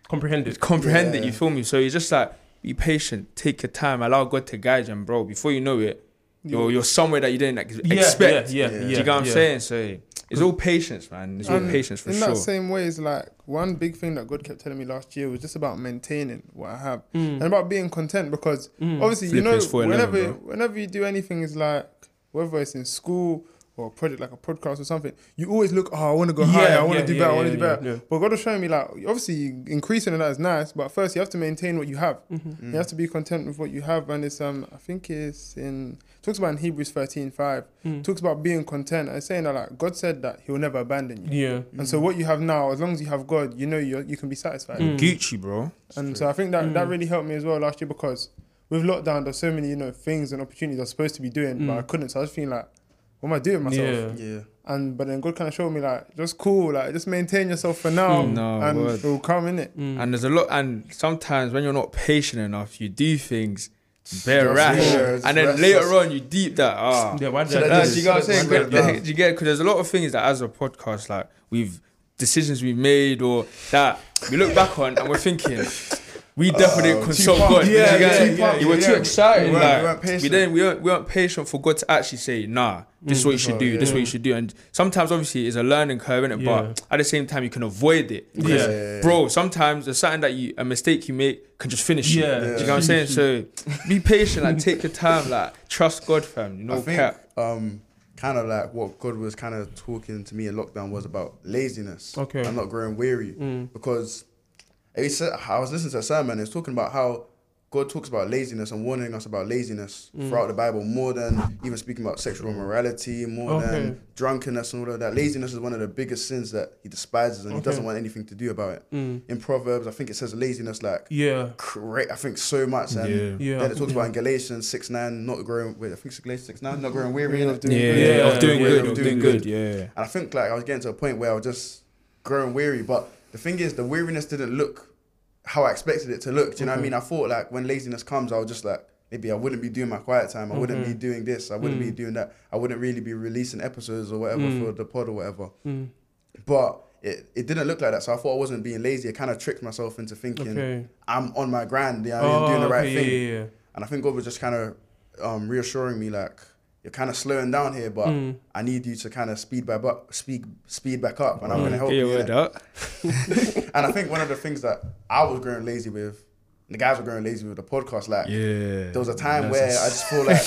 comprehend it. comprehend it. You feel me? So it's just like be patient, take your time, allow God to guide you, and bro. Before you know it, you're you're somewhere that you didn't ex- Yeah, expect. Yeah, yeah, Yeah. yeah. Do you get what I'm saying? So it's all patience, man. It's all And patience for in sure. that same way, it's like one big thing that God kept telling me last year was just about maintaining what I have Mm. and about being content because Mm. obviously you know whenever bro. whenever you do anything, it's like whether it's in school or a project like a podcast or something, you always look, oh, I want to go Yeah, higher, I want to yeah, do yeah, better, I want yeah, to do better. yeah. But God is showing me like, obviously, increasing in that is nice, but first you have to maintain what you have. Mm-hmm. You have to be content with what you have, and it's um, I think it's in talks about in Hebrews thirteen five. Mm. Talks about being content and saying that like God said that He will never abandon you. Yeah. And so what you have now, as long as you have God, you know you you can be satisfied. Mm. Gucci, bro. And so I think that that Mm. really helped me as well last year because with lockdown, there's so many you know things and opportunities I was supposed to be doing, but Mm. I couldn't. So I was feeling like, what am I doing myself? Yeah. Yeah. And but then God kind of showed me like, just cool, like just maintain yourself for now, Mm. No, and word. it will come in it. Mm. And there's a lot, and sometimes when you're not patient enough, you do things bare Just- rash, yeah, and then restless. later on you deep that ah. yeah, why did Should I I do Nah, this? do you get what saying? Should I that? Do you get? Because there's a lot of things that as a podcast, like we've decisions we've made or that we look back on and we're thinking. We definitely didn't Oh, consult too pumped. God. Yeah, you get yeah, yeah, you were yeah. too excited. We weren't- like, we weren't we patient. didn't. We weren't, we weren't patient for God to actually say, "Nah, this is what you should do. This is what you should do." And sometimes, obviously, it's a learning curve, innit? Yeah. But at the same time, you can avoid it. Yeah. Because, Yeah. bro, sometimes there's something that you a mistake you make can just finish you. Yeah. Do you know what I'm saying? So be patient, like take your time, like trust God, fam. You know, I think cap. um, kind of like what God was kind of talking to me in lockdown was about laziness. Okay. And not growing weary Mm. because he said I was listening to a sermon. It's talking about how God talks about laziness and warning us about laziness Mm. throughout the Bible more than even speaking about sexual immorality, more Okay. than drunkenness and all of that. Laziness is one of the biggest sins that he despises and he doesn't want anything to do about it. Mm. In Proverbs, I think it says laziness like Yeah. great. I think so much. And Yeah. Yeah. then it talks about in Galatians six nine, not growing. Wait, I think it's Galatians six nine, not growing weary. innit? doing Yeah, good. yeah, Yeah, I doing good. yeah, I was doing doing good. good. Yeah. And I think like I was getting to a point where I was just growing weary. But the thing is, the weariness didn't look how I expected it to look. Do you know what I mean? I thought like when laziness comes, I was just like maybe I wouldn't be doing my quiet time. I wouldn't be Mhm. doing this. I wouldn't be Mm. doing that. I wouldn't really be releasing episodes or whatever Mm. for the pod or whatever. Mm. But it, it didn't look like that. So I thought I wasn't being lazy. I kind of tricked myself into thinking Okay. I'm on my grind. Yeah, I'm doing the Oh, right okay, thing. Yeah, yeah. And I think God was just kind of um, reassuring me like you're kind of slowing down here, but Mm. I need you to kind of speed back up, speed speed back up, and I'm Mm. gonna help you. your word innit? And I think one of the things that I was growing lazy with, the guys were growing lazy with the podcast. Like Yeah. there was a time That's where a- I just feel like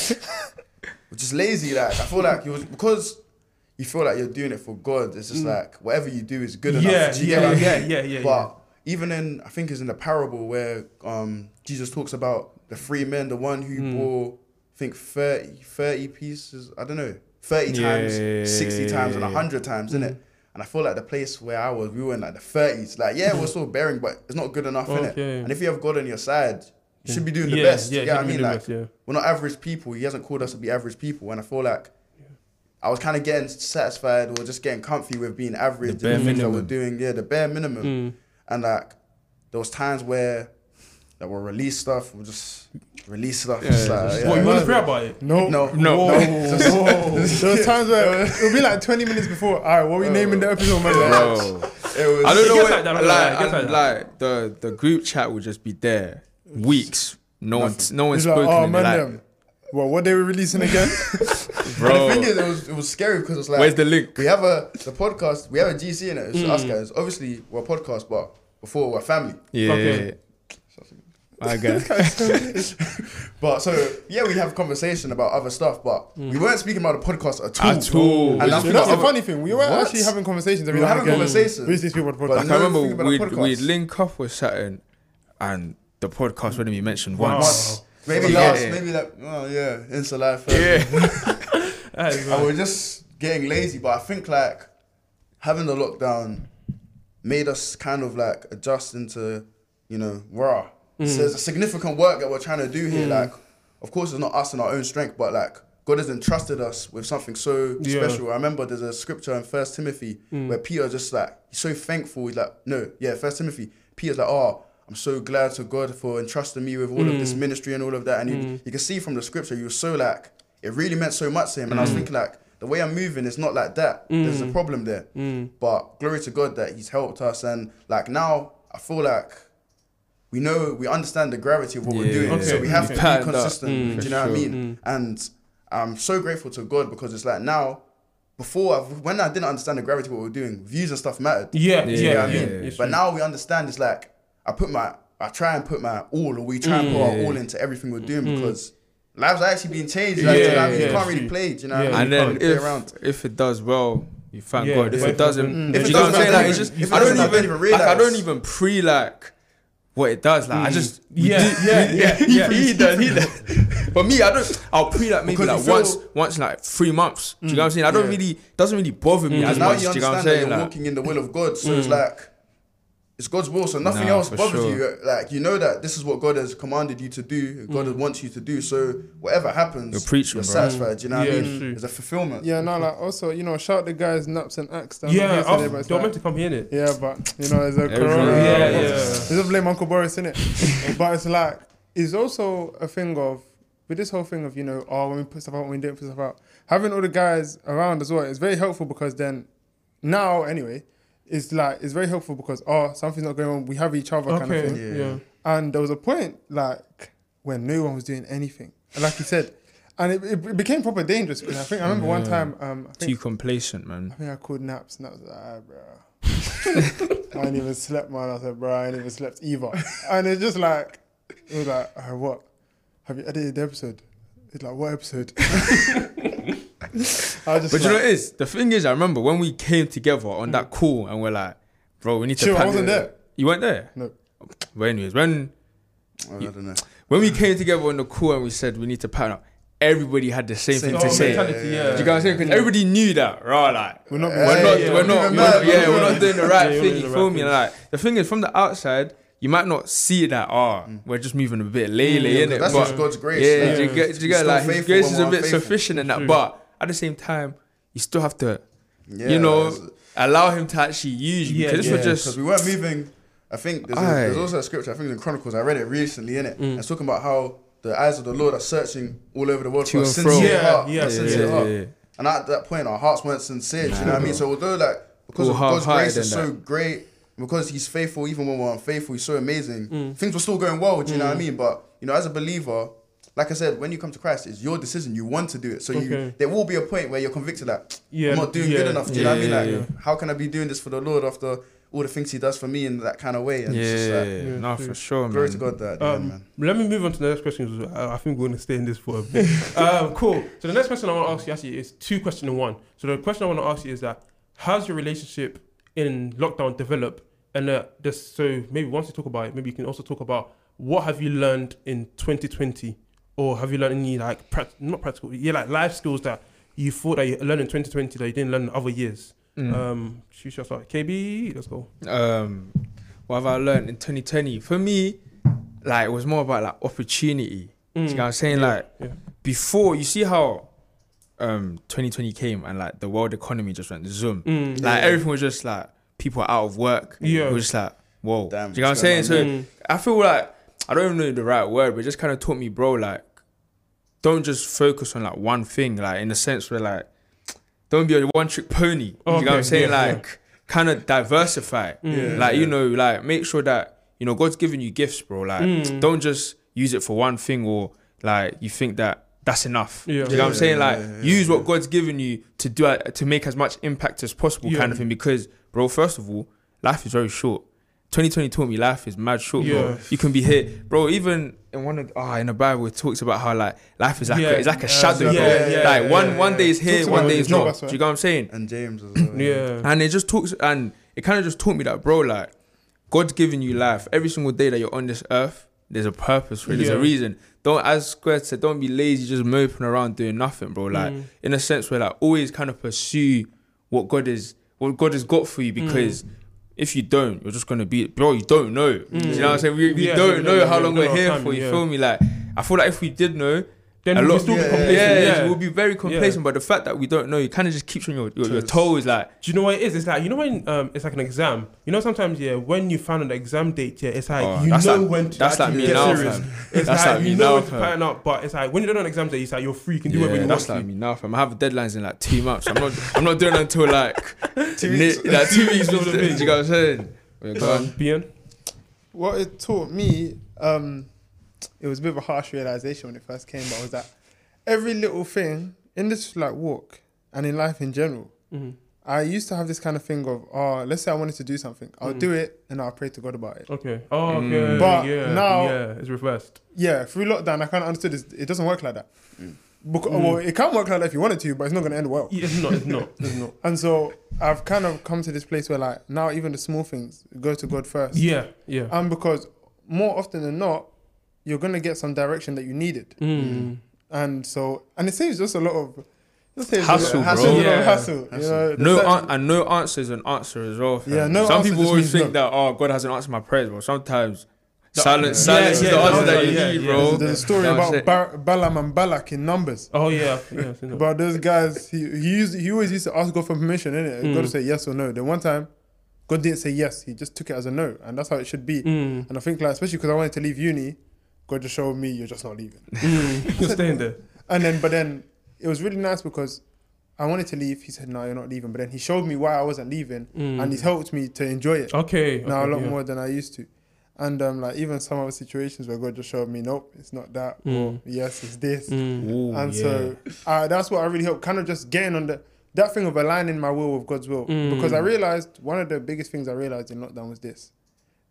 just lazy. Like I feel like you was because you feel like you're doing it for God. It's just Mm. like whatever you do is good enough. Yeah, Do you get yeah, what I mean? yeah, yeah, yeah, But yeah. even in, I think it's in the parable where um, Jesus talks about the three men, the one who Mm. bore, I think 30, 30 pieces, I don't know, 30 times, 60 times, and 100 times, innit? Mm. And I feel like the place where I was, we were in like the 30s. Like, yeah, we're still bearing, but it's not good enough, innit? Okay. And if you have God on your side, you should be doing the yeah, best. Yeah, you I mean? Like, best, yeah. we're not average people. He hasn't called us to be average people. And I feel like I was kind of getting satisfied or just getting comfy with being average. The bare and the things minimum. we're doing, yeah, the bare minimum. Mm. And like there was times where that we'll release stuff, we'll just release stuff. Yeah, just like, just- yeah. What, you want to pray about it? No, No, No. Whoa. No. Whoa. there was times where it'll be like 20 minutes before. All right, what are we naming the episode, man? Bro. It was, I don't know what, like that, like, like, it gets and, like like, the the group chat would just be there weeks. No one, no one's It's like, spoken. oh in man, like, them. Well, what they were releasing again? bro, the thing is, it was it was scary because it's like where's the link? we have a the podcast, we have a GC in it. It's Mm. us guys. Obviously, we're a podcast, but before we're family. Yeah, Okay. I guess. But so yeah, we have conversation about other stuff, but we mm. weren't speaking about the podcast at all. At all. And Which I'm is that's the thinking- funny thing. We were What? actually having conversations. Every We were now and having again. conversations. Who's these people? But Podcast? Like, I no, remember about the we'd, podcast. we'd link up with something and the podcast wouldn't be mentioned Wow. once. Once. Maybe Yeah. last, maybe like, oh yeah, Insta Live. first. Yeah. That is and we're just getting lazy. But I think like having the lockdown made us kind of like adjust into, you know, raw. So there's a mm. significant work that we're trying to do here. Mm. Like, of course, it's not us in our own strength, but like God has entrusted us with something so Yeah. special. I remember there's a scripture in First Timothy mm. where Peter just like he's so thankful. He's like, no, yeah, First Timothy. Peter's like, oh. I'm so glad to God for entrusting me with all of this ministry and all of that. And you, you can see from the scripture, he was so like, it really meant so much to him. And I was thinking like, the way I'm moving is not like that. There's a problem there. But glory to God that He's helped us. And like now, I feel like we know, we understand the gravity of what we're Yeah. doing. So we have to be consistent. Mm. do you know what I sure. mean? And I'm so grateful to God because it's like now, before, I've, when I didn't understand the gravity of what we're doing, views and stuff mattered. Yeah, Yeah, yeah, You yeah. I mean? it's But true. now we understand it's like I put my I try and put my all or we try and put our Mm. all into everything we're doing because lives are actually being changed. Like, Yeah, you know I mean? yeah, you can't really play. Do you know Yeah. what I mean? And You then can't really if, play around. if it does well, you thank Yeah, God. If but it doesn't, Mm. if If you it know what I'm doesn't, saying, I like don't it's just even- if I don't doesn't, even don't like I don't even pre like what it does. Like I Mm. just Yeah, yeah, yeah, yeah. he done, he done. For me, I don't. I'll pre like maybe Because like you feel- once, once like three months. Do you know what I'm saying? I don't Yeah. really doesn't really bother me Mm. as now much. you Do you know what I'm that saying? you're Like, walking in the will of God, so it's Mm. like it's God's will, so nothing Nah, else bothers sure. you. Like you know that this is what God has commanded you to do, God Mm. wants you to do. So whatever happens, You're preaching, you're satisfied. Do you know what Yeah, I it's mean? true. There's a fulfillment. Yeah, no, like also, you know, shout the guys Naps and Axe. down Yeah, here today, I've- but it's they're like- meant to come here, innit? Yeah, but you know, there's a corona. Yeah, yeah. There's a blame Uncle Boris in it. but it's like it's also a thing of with this whole thing of you know, oh, when we put stuff out, when we don't put stuff out, having all the guys around as well is very helpful because then now anyway, it's like it's very helpful because oh, something's not going on. We have each other kind of thing. Yeah. yeah. And there was a point like when no one was doing anything, like you said, and it, it became proper dangerous. Because I think I remember one time, um, I too complacent, man. I think I called naps, and I was like, ah, bro. I ain't even slept, man. I said, bro, I ain't even slept either. And it's just like, it was like, uh, what? Have you edited the episode? It's like, what episode? I was just But like, you know what it is? The thing is, I remember when we came together on that call and we're like, bro, we need to. Sure, I wasn't the- there. You weren't there. No. But anyways, when Oh, I don't know. when we came together on the call and we said we need to pattern up, everybody had the same, Same thing Oh, to say. mentality, yeah. Do you guys what I'm? Because everybody knew that, right? Like, we're not. We're not, yeah, we're not, yeah. we're not, yeah, we're not doing the right Yeah, you're thing. doing You the feel right me? thing. Like, the thing is, from the outside, you might not see that. Ah, we're just moving a bit lay, lay, Yeah, innit? that's But just God's grace. yeah, like, do you Yeah. get, do you get like his faithful grace when is a bit unfaithful. sufficient in that, True. but at the same time, you still have to, yeah, you know, allow him to actually use you. Yeah, Because this yeah. was because just we weren't moving. I think there's, a, there's also a scripture. I think it's in Chronicles. I read it recently. In it, Mm. it's talking about how the eyes of the Lord are searching all over the world To for a and sincere fro. Yeah, heart. yeah, yeah, sincere yeah, heart. yeah. And at that point, our hearts weren't sincere. do you know what I mean? So although like because All of God's grace is and so that. great, because He's faithful even when we're unfaithful, He's so amazing. Mm. Things were still going well. Do you know what I Mm. mean? But you know, as a believer. Like I said, when you come to Christ, it's your decision. You want to do it, so you there will be a point where you're convicted that Yeah, I'm not doing yeah, good enough. Do you know what I mean? Like, yeah. how can I be doing this for the Lord after all the things He does for me in that kind of way? And it's just like, Yeah, Yeah, no, true. for sure, glory man. to God that, yeah, Um, man. Let me move on to the next question. I I think we're going to stay in this for a bit. um, cool. So the next question I want to ask you actually is two questions in one. So the question I want to ask you is that how's your relationship in lockdown develop? And uh, this, so maybe once you talk about it, maybe you can also talk about what have you learned in 2020, or have you learned any like prac- not practical, yeah, like life skills that you thought that you learned in 2020 that you didn't learn in other years. Mm. Um, shoot shots out. KB, let's go. um, what have I learned in 2020? For me, like it was more about like opportunity. Do you know what I'm saying? Mm. Yeah, Like yeah. before, you see how um 2020 came and like the world economy just went zoom. Mm. Like Yeah. everything was just like people are out of work. Yeah. it was just like whoa. Damn, you know what I'm saying? going So Mm. I feel like I don't even know the right word, but it just kind of taught me, bro. Like, don't just focus on like one thing. Like in the sense where like, don't be a one trick pony. you know what I'm saying? yeah, like, kind of diversify. Mm. Like you know, like make sure that you know God's giving you gifts, bro. Like, Mm. don't just use it for one thing or like you think that that's enough. Yeah. You know what I'm saying? yeah, Like, yeah, yeah, use what. God's given you to do it, to make as much impact as possible, Yeah. kind of thing. Because, bro, first of all, life is very short. 2020 taught me life is mad short, Yeah. bro. You can be here, bro. Even in one of ah in the Bible, it talks about how like life is like Yeah. a, it's like a Uh, shadow, yeah, bro. yeah, like yeah, one yeah, one day is here, one day is not. Do you get what I'm saying? And James as well. Yeah. And it just talks, and it kind of just taught me that, bro, like, God's giving you life. Every single day that you're on this earth, there's a purpose for it. There's Yeah. a reason. Don't, as Square said, don't be lazy, just moping around doing nothing, bro. Like, Mm. in a sense where, like, always kind of pursue what God is, what God has got for you because. If you don't, you're just gonna be, bro. You don't know. Do you know what I'm saying? We, we Yeah, don't know how long We we're here for. You feel me? Like, I feel like if we did know, Then a we'll lot- still be yeah, complacent. yeah, Yeah. we'll be very complacent. But the fact that we don't know, it kind of just keeps on your, your, your toes. Like, Do you know what it is? It's like you know when um, it's like an exam. You know sometimes yeah, when you find an exam date, yeah, it's like Oh, you know like- when to that's like me get now, serious. fam. It's That's like, like me you know now, when to fam. pattern up, but it's like when you don't on exam day, it's like you're free, you can do whatever yeah, you that's want like to. me now, fam. I have deadlines in like two months. I'm not. I'm not doing it until like two weeks. Like two weeks. Do you thing. know what I'm saying? We're Um. Bien? what it taught me, um, it was a bit of a harsh realization when it first came, but was that every little thing in this like walk and in life in general, Mhm. I used to have this kind of thing of, oh, let's say I wanted to do something, I'll Mm. do it and I'll pray to God about it. Okay. Oh, Mm. okay. But yeah. now- yeah, it's reversed. Yeah, through lockdown, I kind of understood this, it doesn't work like that. Mm. Because, Mm. Well, it can work like that if you wanted to, but it's not going to end well. Yeah, It's not. It's not. It's not. And so I've kind of come to this place where, like, now even the small things go to God first. Yeah. Yeah. And because more often than not, you're going to get some direction that you needed. Mm. And so, and it saves just a lot of Hassle, bro. hassle, Yeah. of hassle. You know, No, fact- an- and no answer is an answer as well. fam. Yeah, no Some people always means think no. that oh God hasn't answered my prayers, but sometimes The- silence, yeah, silence is the yeah, answer that you yeah, need, yeah. bro. There's a story That's about it. Bar- Balaam and Balak in Numbers. Oh yeah. Yeah. I've seen that. About those guys, he he used he always used to ask God for permission, innit? Mm. God to say yes or no. Then one time, God didn't say yes; He just took it as a no, and that's how it should be. Mm. And I think like especially because I wanted to leave uni, God just showed me you're just not leaving. Mm. You're staying there. And then, but then it was really nice because I wanted to leave. He said, "No, you're not leaving." But then he showed me why I wasn't leaving, Mm. and he's helped me to enjoy it Okay. now okay, a lot yeah. more than I used to. And um, like even some other situations where God just showed me, nope, it's not that. Or Mm. yes, it's this. Mm. Ooh, and yeah. so uh, that's what I really hope. Kind of just getting on the that thing of aligning my will with God's will. Mm. Because I realized one of the biggest things I realized in lockdown was this: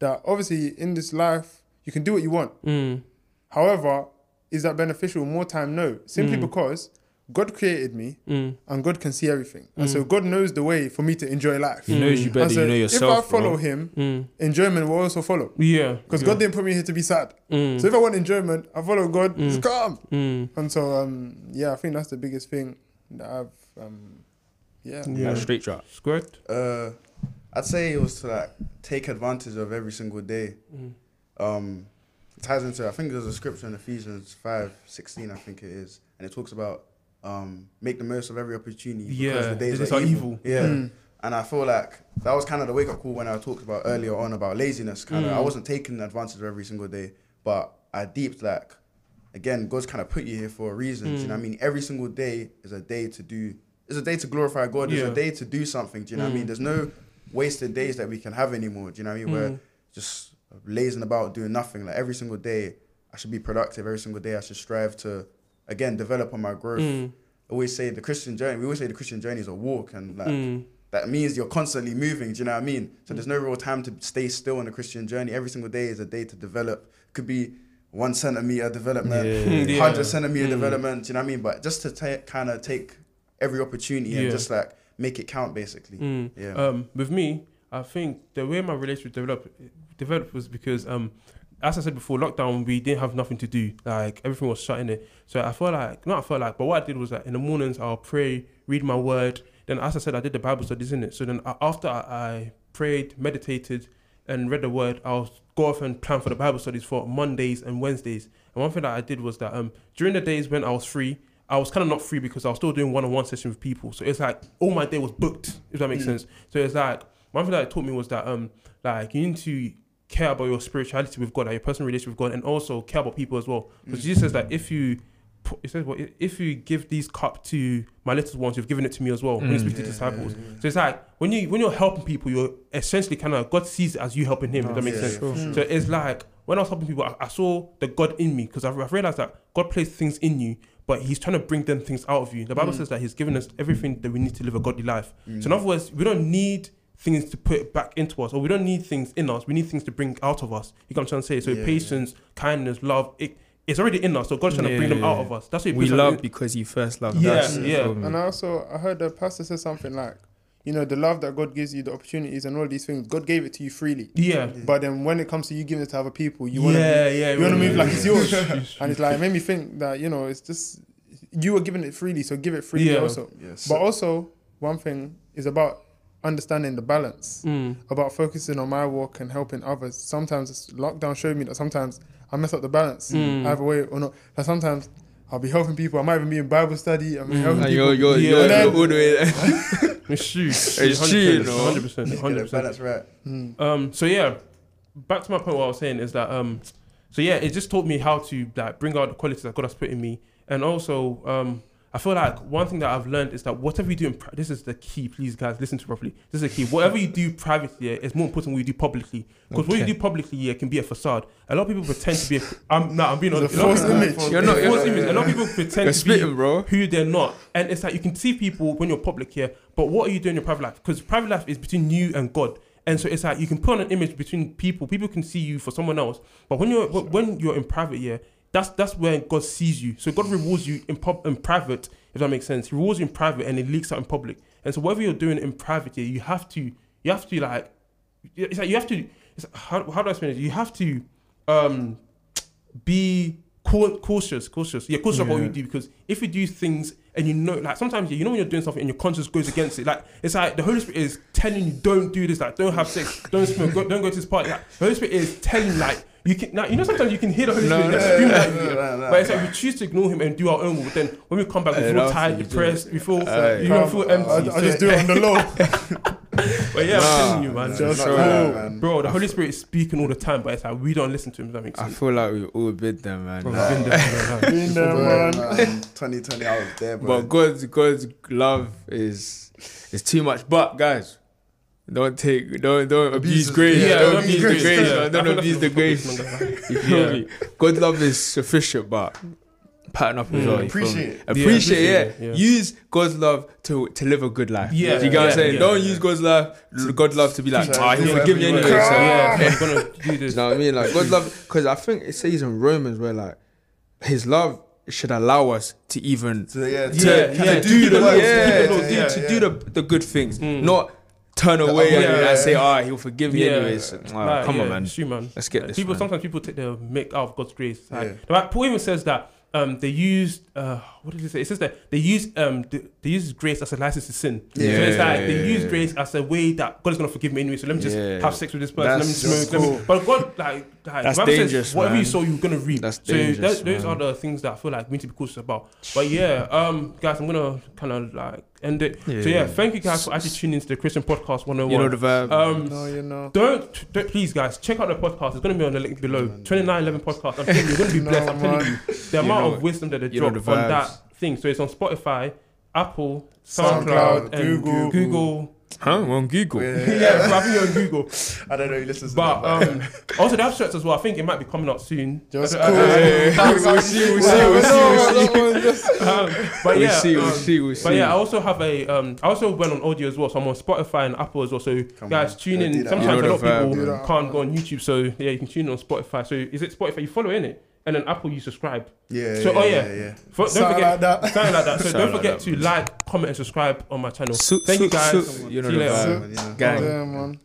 that obviously in this life you can do what you want. Mm. However, is that beneficial? More time, no. Simply Mm. because God created me Mm. and God can see everything, and Mm. so God knows the way for me to enjoy life. He knows you And better so than you know yourself. if I follow bro. Him, Mm. enjoyment will also follow. Yeah. Because yeah. God didn't put me here to be sad. Mm. So if I want enjoyment, I follow God. It's Mm. calm. Mm. And so, um, yeah, I think that's the biggest thing that I've, um, yeah. Yeah. Straight drop. Squirt. Uh, I'd say it was to like take advantage of every single day. Mm. Um, it ties into I think there's a scripture in Ephesians five sixteen I think it is, and it talks about um make the most of every opportunity because Yeah, the days are, are evil. evil. Yeah. Mm. And I feel like that was kind of the wake up call when I talked about earlier on about laziness. Kind of, Mm. I wasn't taking advantage of every single day, but I deeped like, again, God's kind of put you here for a reason. Do you know what I Mm. mean? Every single day is a day to do. It's a day to glorify God. It's a day to do something. Do you know what I mean? Mm. There's no wasted days that we can have anymore. Do you know what I mean? Where Mm. just lazing about doing nothing. Like every single day, I should be productive. Every single day, I should strive to, again, develop on my growth. Mm. I always say the Christian journey. We always say the Christian journey is a walk, and like Mm. that means you're constantly moving. Do you know what I mean? So there's no real time to stay still on the Christian journey. Every single day is a day to develop. Could be one centimeter development, Yeah. hundred centimeter Mm. development. Do you know what I mean? But just to ta- kind of take every opportunity Yeah. and just like make it count, basically. Mm. Yeah. Um, with me, I think the way my relationship developed developed was because um, as I said before, lockdown we didn't have nothing to do. Like everything was shut in it. So I felt like not I felt like, but what I did was that in the mornings I'll pray, read my word. Then as I said, I did the Bible studies in it. So then after I, I prayed, meditated, and read the word, I'll go off and plan for the Bible studies for Mondays and Wednesdays. And one thing that I did was that um, during the days when I was free, I was kind of not free because I was still doing one-on-one sessions with people. So it's like all my day was booked, if that makes sense. So it's like one thing that it taught me was that um like you need to care about your spirituality with God, like your personal relationship with God, and also care about people as well. Because Jesus says that if you pu- it says what if you give these cup to my little ones, you've given it to me as well. When you Mm. speak to disciples. yeah, yeah. So it's like when you when you're helping people, you're essentially kind of God sees it as you helping Him. if that makes Yeah, sense. yeah, for Mm. So it's like when I was helping people, I, I saw the God in me because I've, I've realized that God placed things in you, but He's trying to bring them things out of you. The Bible Mm. says that He's given us everything that we need to live a godly life. Mm. So in other words, we don't need things to put back into us, or we don't need things in us. We need things to bring out of us. You get what I'm trying to say? So Yeah, patience, kindness, love, it, it's already in us. So God's trying to bring them out of us. That's what We love out- because you first loved Yeah, us. yeah. Feel me? And I also I heard the pastor say something like, you know, the love that God gives you, the opportunities and all these things, God gave it to you freely. Yeah. But then when it comes to you giving it to other people, you want to yeah, yeah. you want to yeah, move like it's yours. and it's like it made me think that you know it's just you were given it freely, so give it freely Yeah. also. Yes. But also one thing is about understanding the balance, Mm. about focusing on my work and helping others. Sometimes lockdown showed me that sometimes I mess up the balance Mm. either way or not. Like sometimes I'll be helping people. I might even be in Bible study. I'm Mm. helping And people. you're, you're, Yeah. you're, And then- you're all the way there. It's true. It's true, you know. Hundred percent. Get Hundred that percent. balance right. Mm. Um. So yeah, back to my point. What I was saying is that um. So yeah, it just taught me how to like bring out the qualities that God has put in me, and also um I feel like one thing that I've learned is that whatever you do in pri- this is the key. Please, guys, listen to properly. This is the key. Whatever you do privately, yeah, is more important than what you do publicly. Because what you do publicly, yeah, can be a facade. A lot of people pretend to be. A, I'm no, I'm being It's honest. a A lot of false people- image. You're not- a false image. A lot of people pretend You're to be spitting, bro. who they're not. And it's like you can see people when you're public here, but what are you doing in your private life? Because private life is between you and God. And so it's like you can put on an image between people. People can see you for someone else. But when you're when you're in private, yeah, that's that's where God sees you. So God rewards you in pub in private, if that makes sense. He rewards you in private and it leaks out in public. And so whatever you're doing in private, yeah, you have to you have to like it's like you have to it's, how, how do I explain it? You have to um be cautious, cautious. Yeah, cautious about what you Yeah. do because if you do things and you know, like sometimes you know when you're doing something and your conscience goes against it. Like it's like the Holy Spirit is telling you don't do this, like don't have sex, don't smoke, go, don't go to this party. Like the Holy Spirit is telling you, like you can. Now you know sometimes you can hear the Holy Spirit like, no, screaming no, at you. no, no, no, but it's like we choose to ignore him and do our own will. But then when we come back, we Hey, feel tired, what you do. depressed. We feel Hey. you don't feel empty. I, I So- just do it on the low. but yeah, I'm telling you, man. just Not like that, man. Bro, the Holy Spirit is speaking all the time, but it's like we don't listen to him. That makes sense. I feel like we all been there, man. Bro, Like, we've been there, man. Been there, man. man, 2020, I was there, bro. But God's God's love is is too much. But guys, don't take don't don't abuse Abuse- grace. yeah, don't don't abuse abuse the grace, grace. Yeah, man. I Don't abuse the grace. I'm. You feel Yeah. me? God's love is sufficient, but pattern up as well. you feel? Appreciate it. Yeah, Appreciate, yeah. it, yeah. Use God's love to to live a good life. Yeah, Do you get what I'm yeah, saying? yeah. Don't use God's love, God's love to be like, ah, us he'll forgive me anyway. So. Yeah, I'm gonna do this. you know what I mean? Like God's love, because I think it says in Romans where like His love should allow us to even So, yeah, to, Yeah, to yeah, do keep the the laws, yeah, to, do, yeah, to do the the good things, Mm. not turn away other and, way, and say, yeah. ah, he'll forgive me Yeah. anyways. Ah, Like, come on, man. it's true, man. Let's get this. People man. sometimes people take the make out of God's grace. Like, Yeah. like Paul even says that um, they used uh, what did he say? It says that they use um, they, they use grace as a license to sin. so it's like they use grace as a way that God is gonna forgive me anyway. So let me just Yeah. have sex with this person. That's let me smoke. Let me, cool. but God, like, like That's the Bible dangerous, says, whatever you man. sow, you're gonna reap. That's so dangerous, those, those man. are the things that I feel like we need to be cautious about. But yeah, um, guys, I'm gonna kind of like end it. So yeah, thank you guys for actually tuning into the Christian Podcast 101. You know the vibe. um, No, you know. don't, don't please guys check out the podcast. It's gonna be on the link below. Twenty nine eleven podcast. I'm telling you, you're gonna be No, blessed. I'm telling you, the amount know- of wisdom that they drop the on that thing. So it's on Spotify, Apple, SoundCloud, SoundCloud, and Google. Google. Huh? We're on Google. Yeah. yeah, bro, I think you're on Google. I don't know who listens to But that, um, also the abstracts as well. I think it might be coming out soon. Just I don't- I cool. We'll see, we'll see, we'll see, we'll see. Um, but We'll see, we'll see, we'll see. But yeah, I also have a um, I also went on audio as well, so I'm on Spotify and Apple as well. So Come guys, on, tune go in. Sometimes You know a lot of people can't go on YouTube, so yeah, you can tune in on Spotify. So is it Spotify? You follow in it, and then Apple you subscribe. Yeah, So, yeah, oh, yeah, yeah. yeah. For, don't Something forget like that. something like that. So Something don't like forget that. to like, comment, and subscribe on my channel. Su- Thank you guys. su- you know See you the later. vibe.